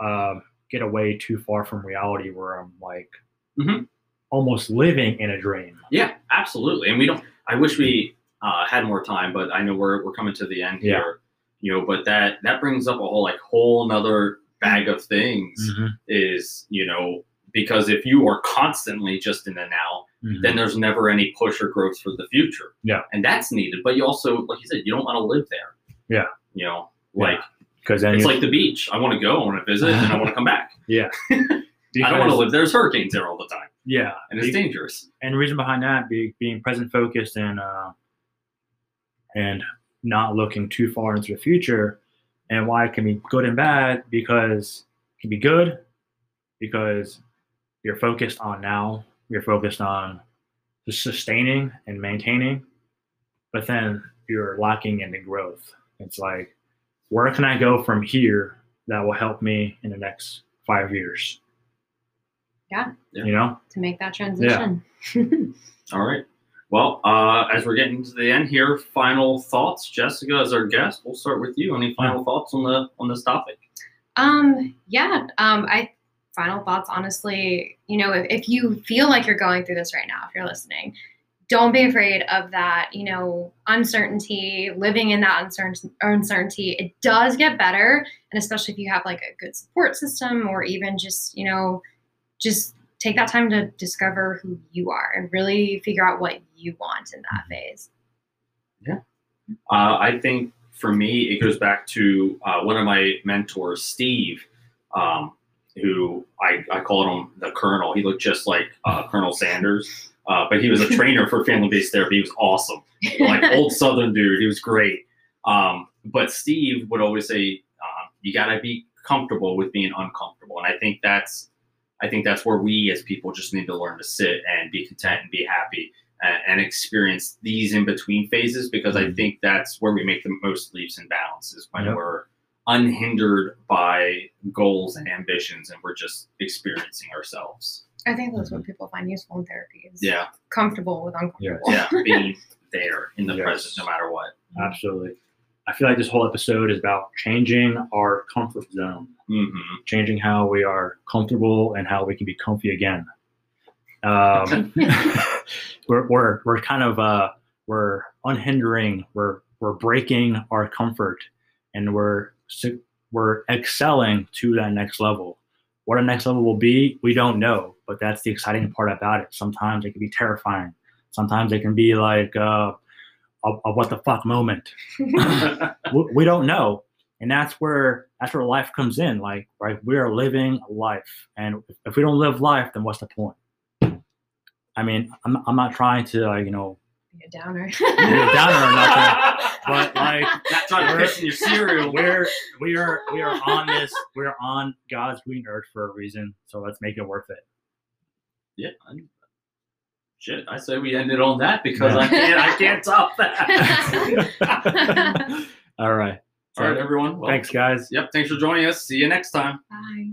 um get away too far from reality where i'm like Mhm. almost living in a dream Yeah, absolutely. And we don't. I wish we uh, had more time, but I know we're we're coming to the end Yeah. here. You know, but that that brings up a whole like whole another bag of things. Mhm, Is you know because if you are constantly just in the now, mhm. then there's never any push or growth for the future. Yeah. and that's needed. But you also, like you said, you don't want to live there. Yeah. you know, Yeah. Because then it's like the beach. I want to go. I want to visit, and I want to come back. Yeah. I don't want to live. There's hurricanes there all the time, yeah and it's be- dangerous. and the reason behind that be, being present focused and uh, and not looking too far into the future and why it can be good and bad because it can be good because you're focused on now you're focused on just sustaining and maintaining but then you're lacking in the growth it's like where can i go from here that will help me in the next five years Yeah. Yeah. you know To make that transition. Yeah. All right. Well, uh, as we're getting to the end here, final thoughts. Jessica, as our guest, we'll start with you. Any final thoughts on the on this topic? Um, yeah. Um, I final thoughts, honestly, you know, if, if you feel like you're going through this right now, if you're listening, don't be afraid of that, you know, uncertainty, living in that uncertain uncertainty. It does get better. And especially if you have like a good support system or even just, you know, just take that time to discover who you are and really figure out what you want in that phase. Yeah. Uh, I think for me, it goes back to uh, one of my mentors, Steve, um, who I, I called him the Colonel. He looked just like uh, Colonel Sanders, uh, but he was a trainer for family based therapy. He was awesome. like old Southern dude. He was great. Um, but Steve would always say, uh, "You got to be comfortable with being uncomfortable," and I think that's, I think that's where we as people just need to learn to sit and be content and be happy and, and experience these in between phases because I Mhm. think that's where we make the most leaps and bounds is when Yep. we're unhindered by goals and ambitions and we're just experiencing ourselves. I think that's what people find useful in therapy is Yeah, comfortable with uncomfortable. yeah, yeah being there in the Yes. present no matter what. Absolutely. I feel like this whole episode is about changing our comfort zone, hmm changing how we are comfortable and how we can be comfy again. Um, we're, we're, we're kind of uh, we're unhindering, we're, we're breaking our comfort and we're si- we're excelling to that next level. What our next level will be, we don't know, but that's the exciting part about it. Sometimes it can be terrifying. Sometimes it can be like uh, a, a what the fuck moment. we, we don't know and that's where that's where life comes in like right we are living life and if we don't live life then what's the point i mean i'm, I'm not trying to like you know Be a downer. be a downer or nothing but like that's not trying to We're- piss your cereal. we're we are we are on this we're on god's green earth for a reason so let's make it worth it Yeah. I- Shit, I say we ended on that because Yeah. I can't I can't top that. all right All right, everyone. Well, thanks guys Yep, thanks for joining us. See you next time. Bye.